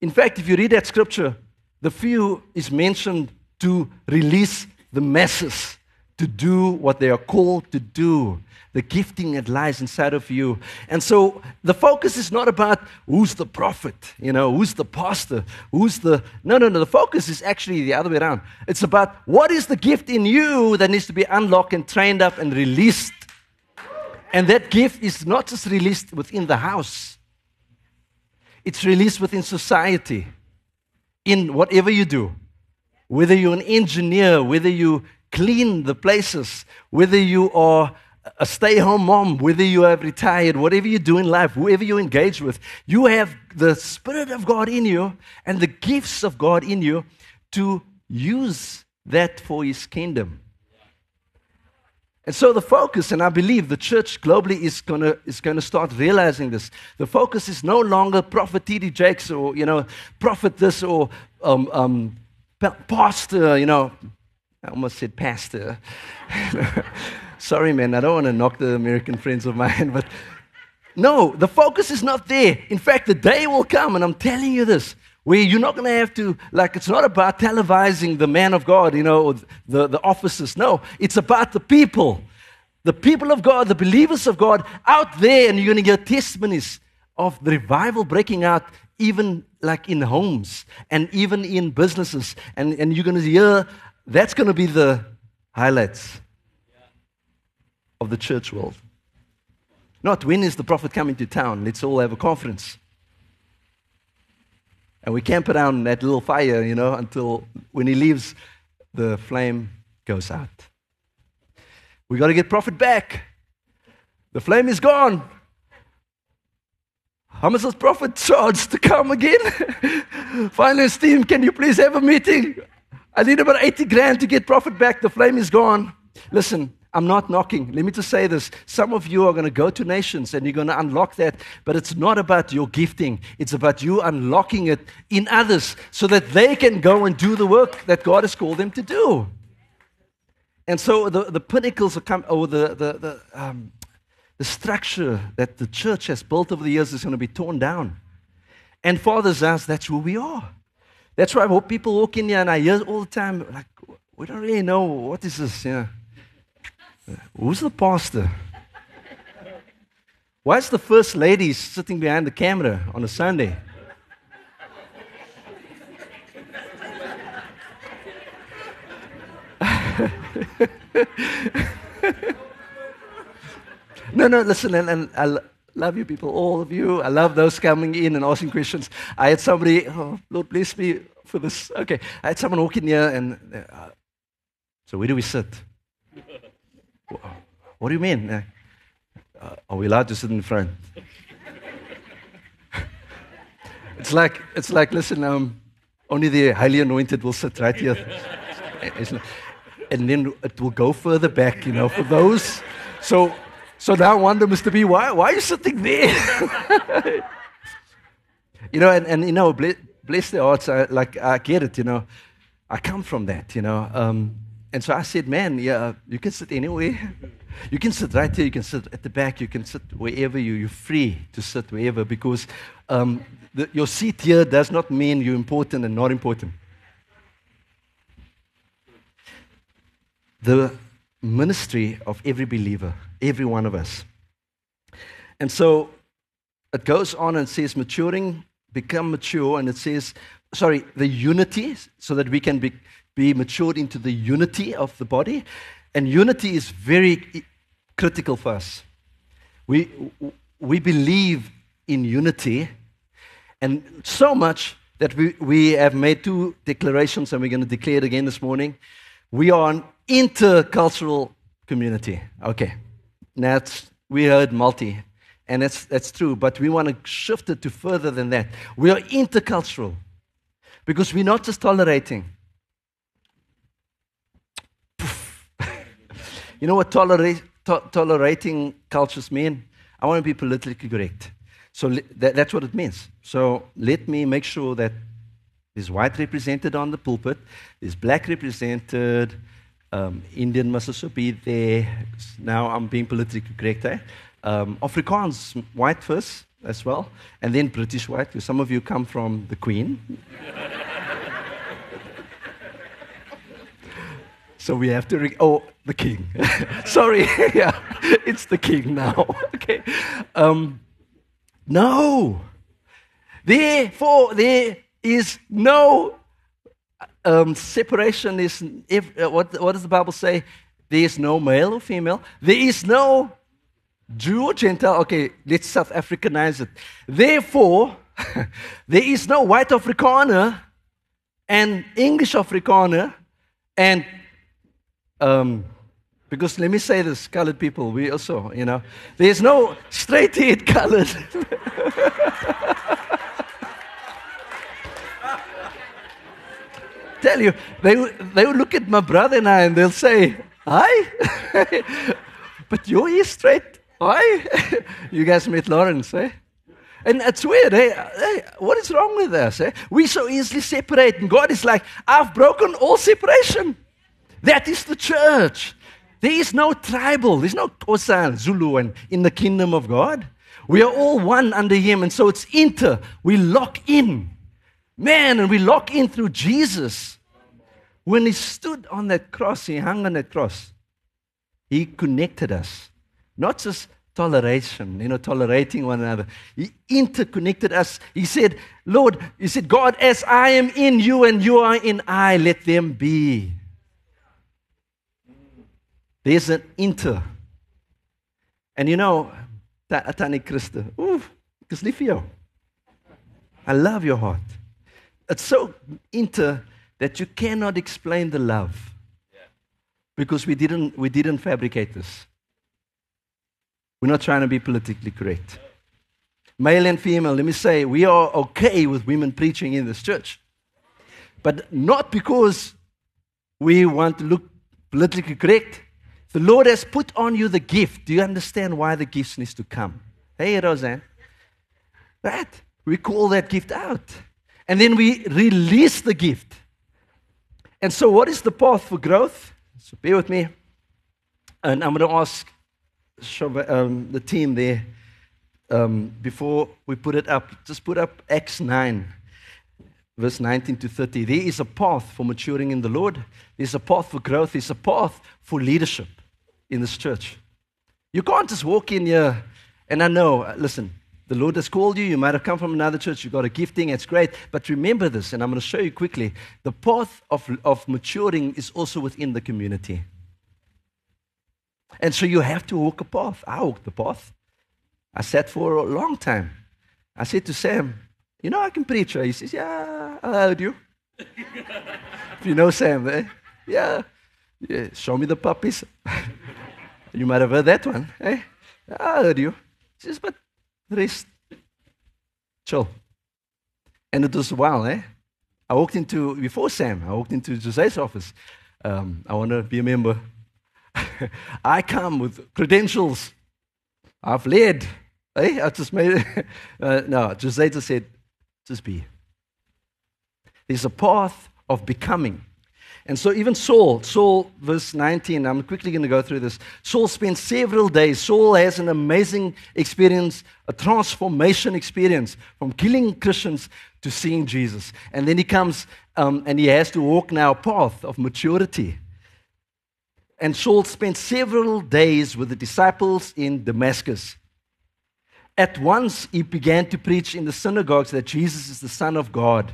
In fact, if you read that scripture, the few is mentioned to release the masses to do what they are called to do, the gifting that lies inside of you. And so the focus is not about who's the prophet, you know, who's the pastor, who's the. No, no, no. The focus is actually the other way around. It's about what is the gift in you that needs to be unlocked and trained up and released and that gift is not just released within the house, it's released within society, in whatever you do. Whether you're an engineer, whether you clean the places, whether you are a stay home mom, whether you have retired, whatever you do in life, whoever you engage with, you have the Spirit of God in you and the gifts of God in you to use that for His kingdom. And so the focus, and I believe the church globally is gonna is gonna start realizing this. The focus is no longer Prophet T.D. Jakes or, you know, Prophet this or um, um, Pastor, you know. I almost said Pastor. Sorry, man, I don't want to knock the American friends of mine, but no, the focus is not there. In fact, the day will come, and I'm telling you this, where you're not going to have to, like, it's not about televising the man of God, you know, the, the officers. No, it's about the people. The people of God, the believers of God out there, and you're going to get testimonies of the revival breaking out, even like in homes and even in businesses. And, and you're going to hear that's going to be the highlights of the church world. Not when is the prophet coming to town? Let's all have a conference. And we camp around that little fire, you know, until when he leaves, the flame goes out. We got to get prophet back. The flame is gone. How prophet charge to come again? Finance team, can you please have a meeting? I need about 80 grand to get prophet back. The flame is gone. Listen, I'm not knocking. Let me just say this. Some of you are going to go to nations and you're going to unlock that, but it's not about your gifting. It's about you unlocking it in others so that they can go and do the work that God has called them to do. And so the, the pinnacles are come, or the, the, the, um, the structure that the church has built over the years is going to be torn down. And Father's house, that's who we are. That's why people walk in here and I hear all the time, like, we don't really know what is this, you know. Who's the pastor? Why is the first lady sitting behind the camera on a Sunday? no, no, listen, and, and I love you people, all of you. I love those coming in and asking questions. I had somebody, oh, Lord bless me for this. Okay, I had someone walk in here and, uh, so where do we sit? What do you mean? Uh, are we allowed to sit in front? it's like, it's like, listen, um, only the highly anointed will sit right here. and then it will go further back, you know, for those. So, so now I wonder, Mr. B, why, why are you sitting there? you know, and, and you know, bless, bless their hearts, I, like, I get it, you know. I come from that, you know. Um, and so I said, man, yeah, you can sit anywhere. You can sit right here, you can sit at the back, you can sit wherever you, you're free to sit wherever because um, the, your seat here does not mean you're important and not important. the ministry of every believer, every one of us. And so it goes on and says, maturing, become mature, and it says, sorry, the unity, so that we can be, be matured into the unity of the body. And unity is very critical for us. We, we believe in unity, and so much that we, we have made two declarations, and we're going to declare it again this morning. We are an intercultural community. Okay. Now, we heard multi, and that's, that's true, but we want to shift it to further than that. We are intercultural because we're not just tolerating. You know what to- tolerating cultures mean? I want to be politically correct. So that, that's what it means. So let me make sure that there's white represented on the pulpit, there's black represented, um, Indian be there. Now I'm being politically correct, eh? Um, Afrikaans, white first as well, and then British white, because some of you come from the Queen. so we have to, re- oh, the King. Sorry, yeah, it's the King now. okay. Um, no. Therefore, there is no um, separation. Is if, uh, what, what does the Bible say? There is no male or female. There is no Jew or Gentile. Okay, let's South Africanize it. Therefore, there is no white Afrikaner and English Afrikaner and um, because let me say this, colored people, we also, you know, there's no straight haired colored. tell you, they, they would look at my brother and I and they'll say, Hi. but your ear straight. Hi. you guys met Lawrence, eh? And it's weird, eh? Hey, what is wrong with us? Eh? We so easily separate, and God is like, I've broken all separation. That is the church. There is no tribal, there's no Xhosa, Zulu, and in the kingdom of God. We are all one under Him, and so it's inter. We lock in. Man, and we lock in through Jesus. When he stood on that cross, he hung on that cross, he connected us. Not just toleration, you know, tolerating one another. He interconnected us. He said, Lord, he said, God, as I am in you and you are in I, let them be. There's an inter. And you know, Tani Krista, ooh, because I love your heart. It's so inter that you cannot explain the love because we didn't, we didn't fabricate this. We're not trying to be politically correct. Male and female, let me say, we are okay with women preaching in this church. But not because we want to look politically correct. The Lord has put on you the gift. Do you understand why the gift needs to come? Hey, Roseanne. Right? We call that gift out. And then we release the gift. And so, what is the path for growth? So, bear with me. And I'm going to ask um, the team there um, before we put it up, just put up Acts 9, verse 19 to 30. There is a path for maturing in the Lord, there's a path for growth, there's a path for leadership in this church. You can't just walk in here, and I know, listen, the Lord has called you. You might have come from another church. You've got a gifting. It's great. But remember this, and I'm going to show you quickly. The path of, of maturing is also within the community. And so you have to walk a path. I walked the path. I sat for a long time. I said to Sam, You know, I can preach. He says, Yeah, I heard you. if you know Sam, eh? Yeah. yeah. Show me the puppies. you might have heard that one. Eh? I heard you. He says, But rest. Chill. And it was well, eh? I walked into, before Sam, I walked into Jose's office. Um, I want to be a member. I come with credentials. I've led. Eh? I just made it. Uh, no, Jose just said, just be. There's a path of becoming. And so even Saul, Saul, verse 19, I'm quickly going to go through this. Saul spent several days. Saul has an amazing experience, a transformation experience from killing Christians to seeing Jesus. And then he comes um, and he has to walk now a path of maturity. And Saul spent several days with the disciples in Damascus. At once, he began to preach in the synagogues that Jesus is the Son of God.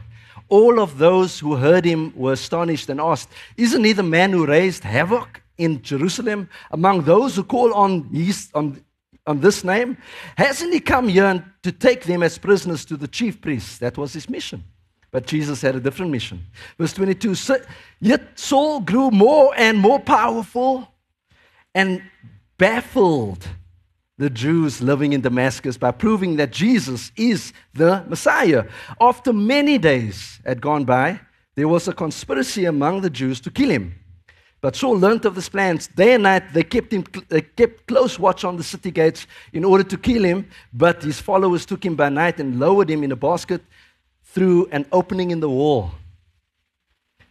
All of those who heard him were astonished and asked, Isn't he the man who raised havoc in Jerusalem among those who call on, his, on, on this name? Hasn't he come here to take them as prisoners to the chief priests? That was his mission. But Jesus had a different mission. Verse 22 Yet Saul grew more and more powerful and baffled the Jews living in Damascus by proving that Jesus is the Messiah. After many days had gone by, there was a conspiracy among the Jews to kill him. But Saul learned of these plans. Day and night they kept, him, they kept close watch on the city gates in order to kill him. But his followers took him by night and lowered him in a basket through an opening in the wall.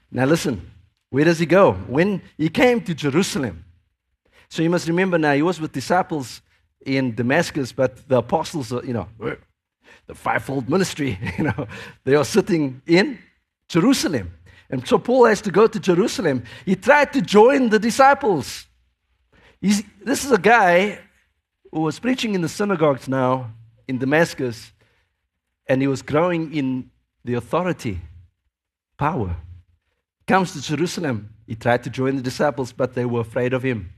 Now listen, where does he go? When he came to Jerusalem. So you must remember now, he was with disciples in Damascus, but the apostles, are, you know, eh, the fivefold ministry, you know, they are sitting in Jerusalem. And so Paul has to go to Jerusalem. He tried to join the disciples. He's, this is a guy who was preaching in the synagogues now in Damascus, and he was growing in the authority, power. Comes to Jerusalem. He tried to join the disciples, but they were afraid of him.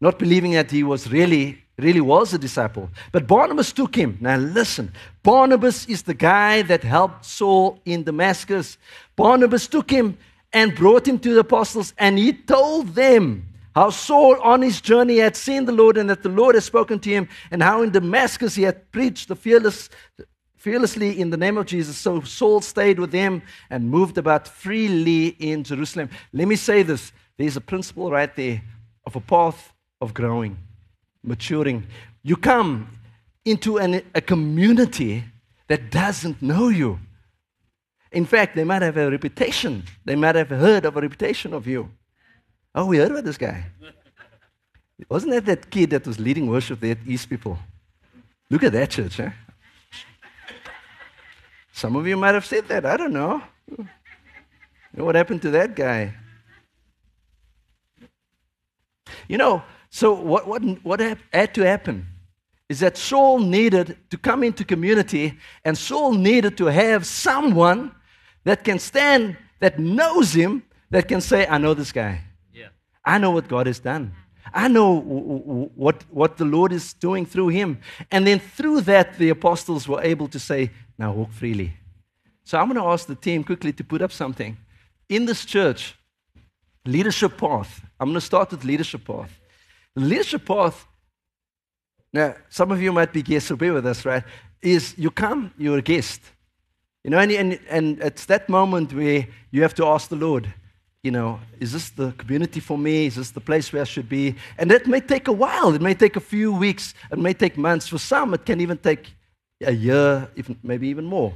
Not believing that he was really really was a disciple. But Barnabas took him. Now listen, Barnabas is the guy that helped Saul in Damascus. Barnabas took him and brought him to the apostles, and he told them how Saul on his journey had seen the Lord and that the Lord had spoken to him, and how in Damascus he had preached the fearless, fearlessly in the name of Jesus. So Saul stayed with them and moved about freely in Jerusalem. Let me say this there's a principle right there of a path of growing maturing. You come into an, a community that doesn't know you. In fact, they might have a reputation. They might have heard of a reputation of you. Oh, we heard about this guy. Wasn't that that kid that was leading worship there at East People? Look at that church? Some of you might have said that. I don't know. What happened to that guy? You know, so, what, what, what had to happen is that Saul needed to come into community, and Saul needed to have someone that can stand, that knows him, that can say, I know this guy. Yeah. I know what God has done. I know what, what the Lord is doing through him. And then through that, the apostles were able to say, Now walk freely. So I'm going to ask the team quickly to put up something. In this church, leadership path. I'm going to start with leadership path. The leadership path, now, some of you might be guests, so bear with us, right? Is you come, you're a guest. You know, and, and, and it's that moment where you have to ask the Lord, you know, is this the community for me? Is this the place where I should be? And that may take a while. It may take a few weeks. It may take months. For some, it can even take a year, even, maybe even more.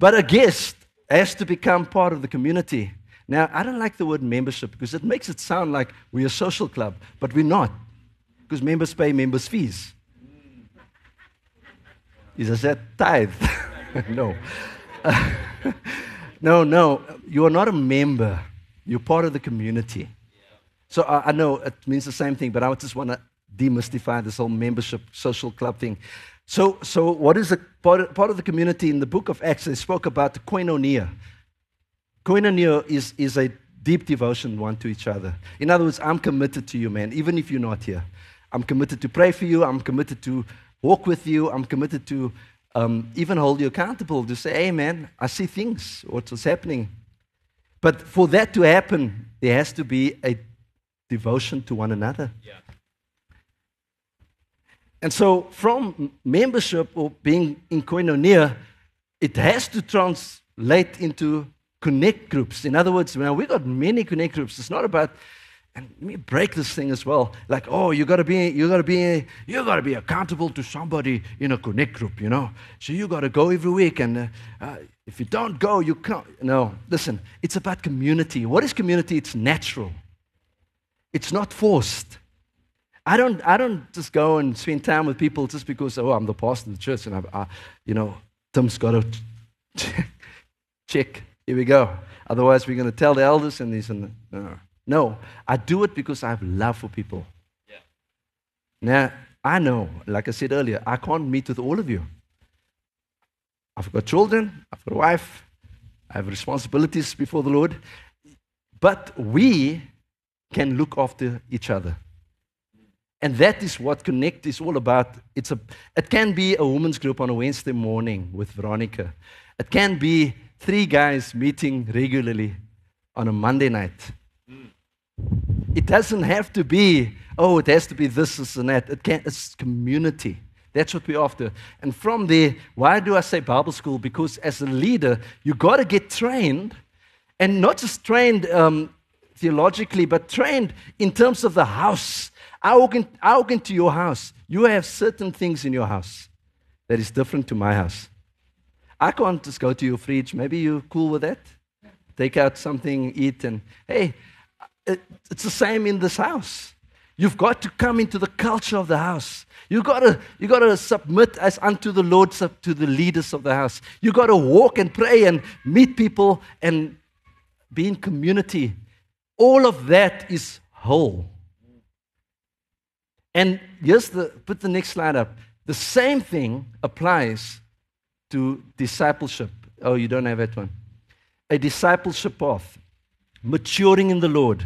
But a guest has to become part of the community. Now, I don't like the word membership because it makes it sound like we're a social club, but we're not because members pay members' fees. Is that tithe? no. No, no. You are not a member. You're part of the community. So I, I know it means the same thing, but I just want to demystify this whole membership social club thing. So, so what is a part, part of the community in the book of Acts? They spoke about the koinonia. Koinonia is, is a deep devotion one to each other. In other words, I'm committed to you, man, even if you're not here. I'm committed to pray for you. I'm committed to walk with you. I'm committed to um, even hold you accountable to say, hey, man, I see things, what's happening. But for that to happen, there has to be a devotion to one another. Yeah. And so, from membership or being in koinonia, it has to translate into connect groups. In other words, now we got many connect groups. It's not about and let me break this thing as well. Like, oh, you gotta be, you gotta be, you gotta be accountable to somebody in a connect group, you know. So you gotta go every week, and uh, uh, if you don't go, you can't. No, listen. It's about community. What is community? It's natural. It's not forced. I don't, I don't just go and spend time with people just because, oh, I'm the pastor of the church, and I, I you know, Tim's got to check. Here we go. Otherwise, we're going to tell the elders, and he's in. The, no. No, I do it because I have love for people. Yeah. Now, I know, like I said earlier, I can't meet with all of you. I've got children, I've got a wife, I have responsibilities before the Lord. But we can look after each other. And that is what Connect is all about. It's a, it can be a women's group on a Wednesday morning with Veronica. It can be three guys meeting regularly on a Monday night. It doesn't have to be, oh, it has to be this, this, and that. It can, it's community. That's what we're after. And from there, why do I say Bible school? Because as a leader, you got to get trained, and not just trained um, theologically, but trained in terms of the house. I walk, in, I walk into your house. You have certain things in your house that is different to my house. I can't just go to your fridge. Maybe you're cool with that. Take out something, eat, and hey, it, it's the same in this house. You've got to come into the culture of the house. You've got to, you got to submit as unto the Lord, to the leaders of the house. You've got to walk and pray and meet people and be in community. All of that is whole. And the, put the next slide up. The same thing applies to discipleship. Oh, you don't have that one. A discipleship path maturing in the Lord.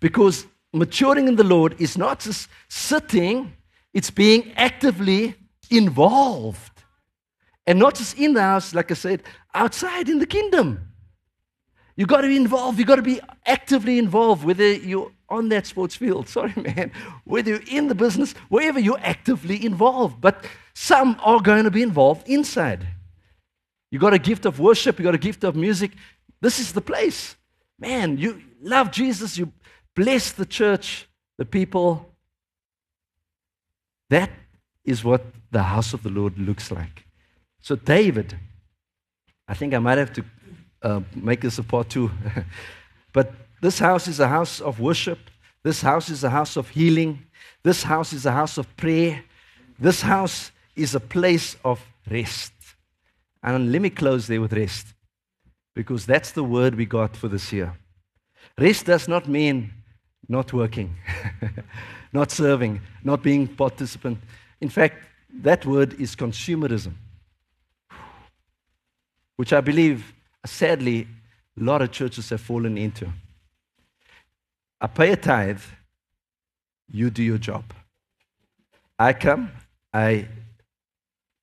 Because maturing in the Lord is not just sitting, it's being actively involved. And not just in the house, like I said, outside in the kingdom. You've got to be involved. You've got to be actively involved, whether you're on that sports field, sorry, man, whether you're in the business, wherever you're actively involved. But some are going to be involved inside. You've got a gift of worship, you've got a gift of music. This is the place. Man, you love Jesus, you bless the church, the people. That is what the house of the Lord looks like. So, David, I think I might have to uh, make this a part two. but this house is a house of worship. This house is a house of healing. This house is a house of prayer. This house is a place of rest. And let me close there with rest because that's the word we got for this year. Rest does not mean not working, not serving, not being participant. In fact, that word is consumerism, which I believe, sadly, a lot of churches have fallen into. I pay a tithe, you do your job. I come, I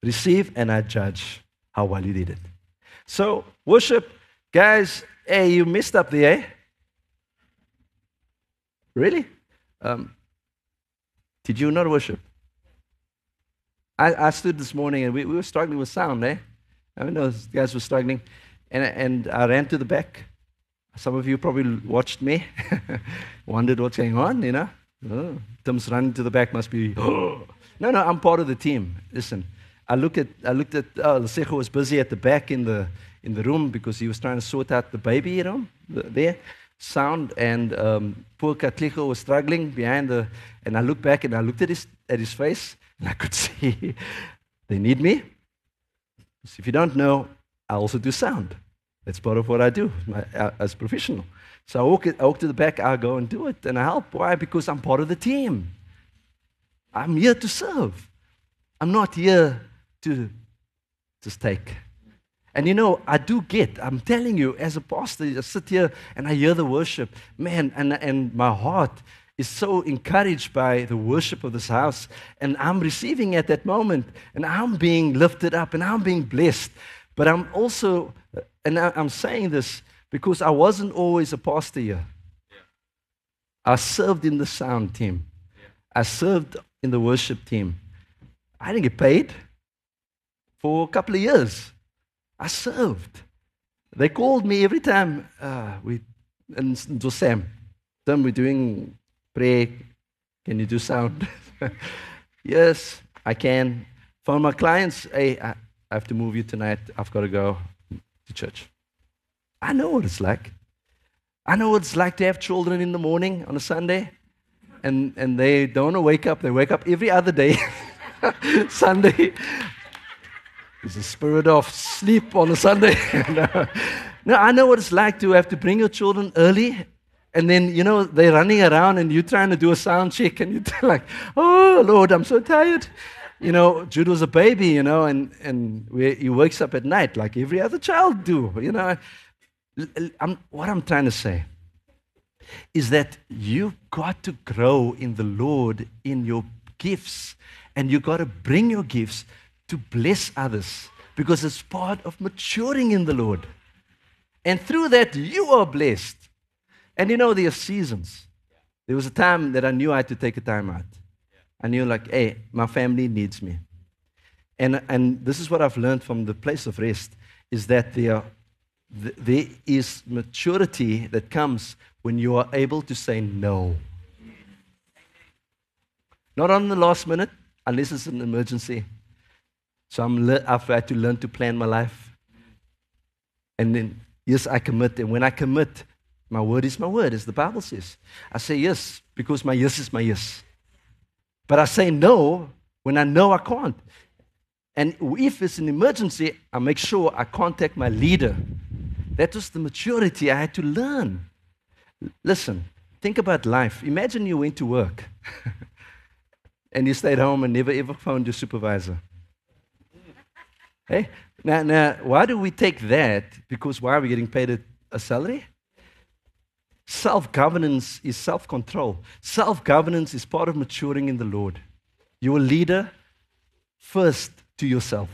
receive, and I judge how well you did it. So, worship Guys, hey, you missed up there, eh? Really? Um, did you not worship? I, I stood this morning and we, we were struggling with sound, eh? I know those guys were struggling. And, and I ran to the back. Some of you probably watched me, wondered what's going on, you know? Oh, Tim's running to the back must be, oh. no, no, I'm part of the team. Listen, I, look at, I looked at, oh, Lesejo was busy at the back in the, in the room because he was trying to sort out the baby you know, there sound, and um, poor Katlicho was struggling behind the. And I looked back and I looked at his, at his face, and I could see they need me. If you don't know, I also do sound. That's part of what I do my, uh, as a professional. So I walk, I walk to the back, I go and do it, and I help. Why? Because I'm part of the team. I'm here to serve. I'm not here to just take. And you know, I do get, I'm telling you, as a pastor, I sit here and I hear the worship, man, and, and my heart is so encouraged by the worship of this house. And I'm receiving at that moment, and I'm being lifted up, and I'm being blessed. But I'm also, and I'm saying this because I wasn't always a pastor here. I served in the sound team, I served in the worship team. I didn't get paid for a couple of years. I served. They called me every time uh, we, and it was Sam. Then we're doing prayer. Can you do sound? yes, I can. For my clients, hey, I have to move you tonight. I've got to go to church. I know what it's like. I know what it's like to have children in the morning on a Sunday, and, and they don't wake up. They wake up every other day, Sunday, it's a spirit of sleep on a Sunday. no. no, I know what it's like to have to bring your children early and then, you know, they're running around and you're trying to do a sound check and you're like, oh, Lord, I'm so tired. You know, Jude was a baby, you know, and, and he wakes up at night like every other child do, you know. I'm, what I'm trying to say is that you've got to grow in the Lord in your gifts and you've got to bring your gifts to bless others because it's part of maturing in the Lord. And through that, you are blessed. And you know, there are seasons. There was a time that I knew I had to take a time out. I knew, like, hey, my family needs me. And, and this is what I've learned from the place of rest is that there, there is maturity that comes when you are able to say no. Not on the last minute, unless it's an emergency. So I'm le- I've had to learn to plan my life. And then, yes, I commit. And when I commit, my word is my word, as the Bible says. I say yes because my yes is my yes. But I say no when I know I can't. And if it's an emergency, I make sure I contact my leader. That was the maturity I had to learn. Listen, think about life. Imagine you went to work and you stayed home and never ever phoned your supervisor. Hey, now, now, why do we take that? Because why are we getting paid a, salary? Self governance is self control. Self governance is part of maturing in the Lord. You're a leader first to yourself.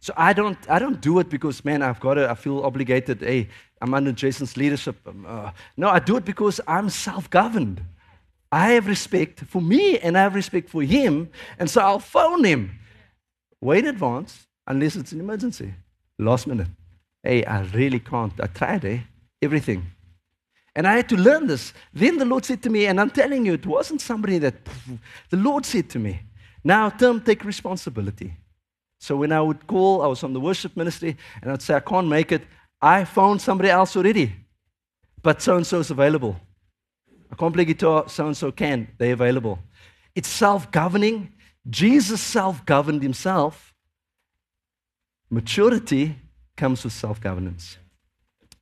So I don't, I don't do it because, man, I've got to, I feel obligated. Hey, I'm under Jason's leadership. Um, uh, no, I do it because I'm self governed. I have respect for me and I have respect for him. And so I'll phone him way in advance unless it's an emergency. Last minute. Hey, I really can't. I tried, eh? Everything. And I had to learn this. Then the Lord said to me, and I'm telling you, it wasn't somebody that the Lord said to me, now, Tim, take responsibility. So when I would call, I was on the worship ministry, and I'd say, I can't make it. I found somebody else already, but so and so is available. I can't play guitar, so and so can. They're available. It's self governing. Jesus self governed himself Maturity comes with self governance.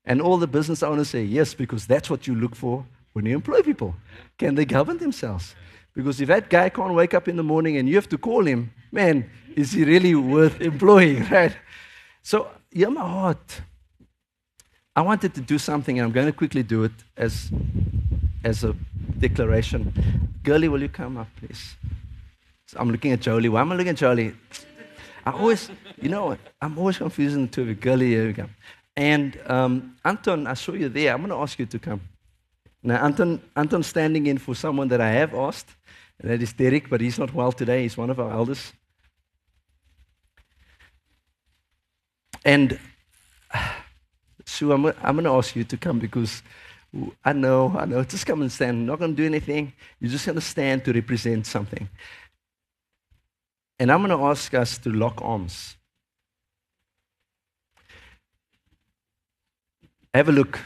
And all the business owners say yes, because that's what you look for when you employ people. Can they govern themselves? Because if that guy can't wake up in the morning and you have to call him, man, is he really worth employing, right? So, yeah, my heart. I wanted to do something, and I'm going to quickly do it as, as a declaration. Girlie, will you come up, please? So I'm looking at Jolie. Why am I looking at Jolie? I always, you know, I'm always confusing the two of you. Girlie, here we go. And um, Anton, I saw you there. I'm going to ask you to come. Now, Anton, Anton's standing in for someone that I have asked, and that is Derek, but he's not well today. He's one of our elders. And Sue, I'm, I'm going to ask you to come because I know, I know. Just come and stand. I'm not going to do anything. You're just going to stand to represent something. And I'm going to ask us to lock arms. Have a look.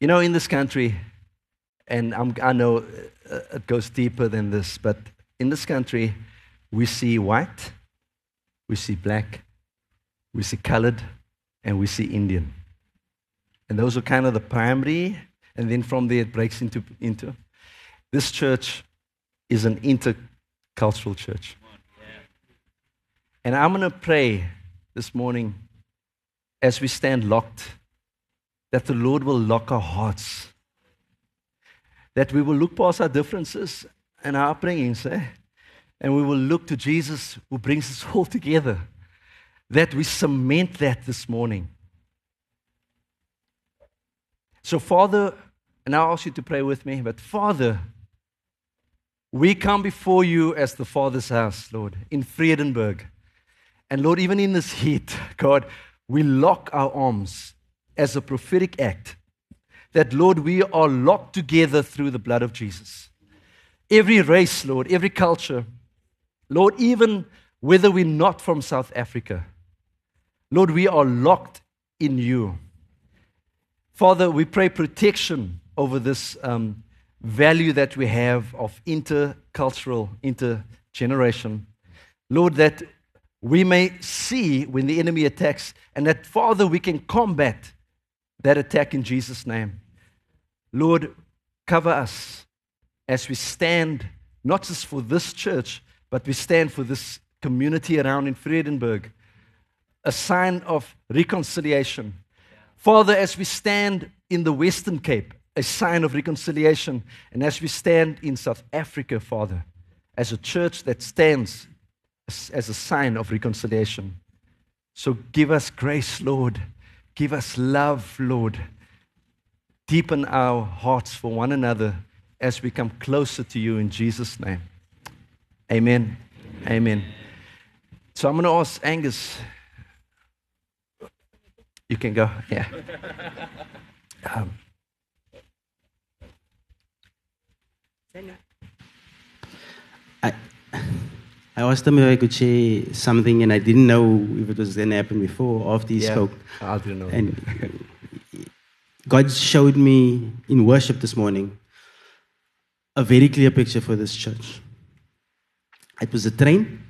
You know, in this country, and I'm, i know uh, it goes deeper than this, but in this country, we see white, we see black, we see colored, and we see Indian. And those are kind of the primary, and then from there it breaks into. into. This church is an intercultural church. And I'm going to pray this morning as we stand locked that the Lord will lock our hearts, that we will look past our differences and our upbringings, eh? and we will look to Jesus who brings us all together, that we cement that this morning. So, Father, and I ask you to pray with me, but Father, we come before you as the Father's house, Lord, in Vredenburg. And Lord, even in this heat, God, we lock our arms as a prophetic act that, Lord, we are locked together through the blood of Jesus. Every race, Lord, every culture, Lord, even whether we're not from South Africa, Lord, we are locked in you. Father, we pray protection over this um, value that we have of intercultural, intergeneration. Lord, that we may see when the enemy attacks, and that, Father, we can combat that attack in Jesus' name. Lord, cover us as we stand, not just for this church, but we stand for this community around in Vredenburg, a sign of reconciliation. Father, as we stand in the Western Cape, a sign of reconciliation, and as we stand in South Africa, Father, as a church that stands as a sign of reconciliation. So give us grace, Lord Give us love, Lord. Deepen our hearts for one another as we come closer to you in Jesus' name. Amen. Amen. So I'm going to ask Angus. You can go. Yeah. Um, I, I asked him if I could share something, and I didn't know if it was going to happen before or after he yeah, spoke. I didn't know. And God showed me in worship this morning a very clear picture for this church. It was a train.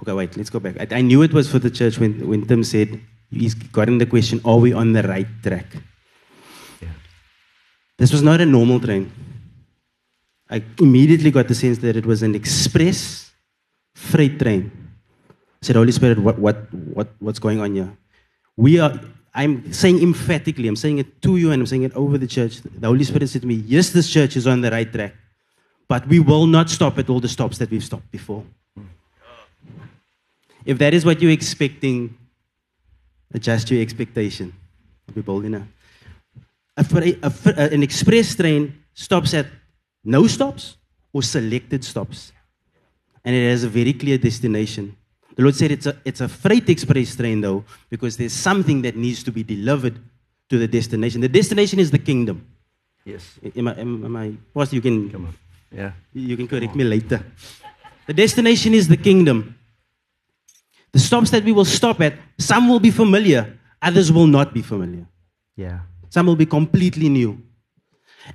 Okay, wait, let's go back. I, I knew it was for the church when, when Tim said, he's gotten the question, are we on the right track? Yeah. This was not a normal train. I immediately got the sense that it was an express freight train. I said, Holy Spirit, what, what, what, what's going on here? We are, I'm saying emphatically, I'm saying it to you and I'm saying it over the church. The Holy Spirit said to me, Yes, this church is on the right track, but we will not stop at all the stops that we've stopped before. If that is what you're expecting, adjust your expectation. I'll be bold enough. A, a, an express train stops at no stops or selected stops. And it has a very clear destination. The Lord said it's a, it's a freight express train, though, because there's something that needs to be delivered to the destination. The destination is the kingdom. Yes. Am I, am, am I Pastor, you can, Come on. Yeah. you can correct me later. The destination is the kingdom. The stops that we will stop at, some will be familiar, others will not be familiar. Yeah. Some will be completely new.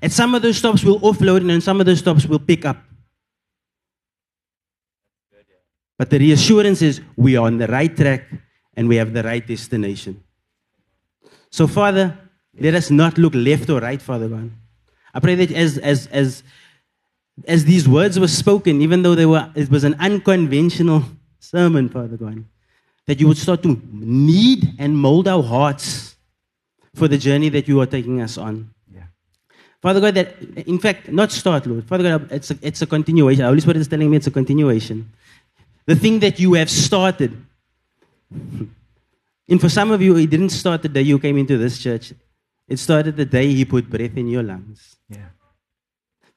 At some of those stops, we'll offload, and some of those stops, we'll pick up. But the reassurance is we are on the right track and we have the right destination. So, Father, let us not look left or right, Father God. I pray that as, as, as, as these words were spoken, even though they were, it was an unconventional sermon, Father God, that you would start to knead and mold our hearts for the journey that you are taking us on. Father God, that in fact, not start, Lord. Father God, it's a, it's a continuation. Holy Spirit is telling me it's a continuation. The thing that you have started. And for some of you, it didn't start the day you came into this church. It started the day He put breath in your lungs. Yeah.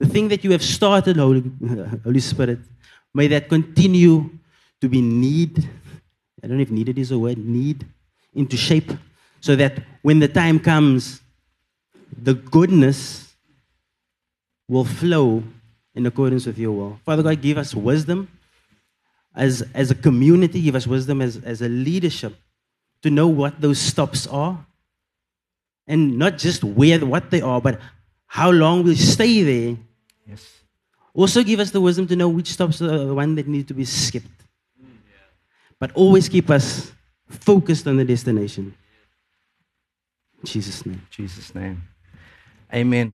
The thing that you have started, Holy, Holy Spirit, may that continue to be knead. I don't know if kneaded is a word, knead into shape, so that when the time comes, the goodness will flow in accordance with your will. Father God, give us wisdom. as, as a community, give us wisdom as, as a leadership to know what those stops are. And not just where what they are, but how long we'll stay there. Yes. Also give us the wisdom to know which stops are the one that need to be skipped. But always keep us focused on the destination. In Jesus' name. Jesus' name. Amen.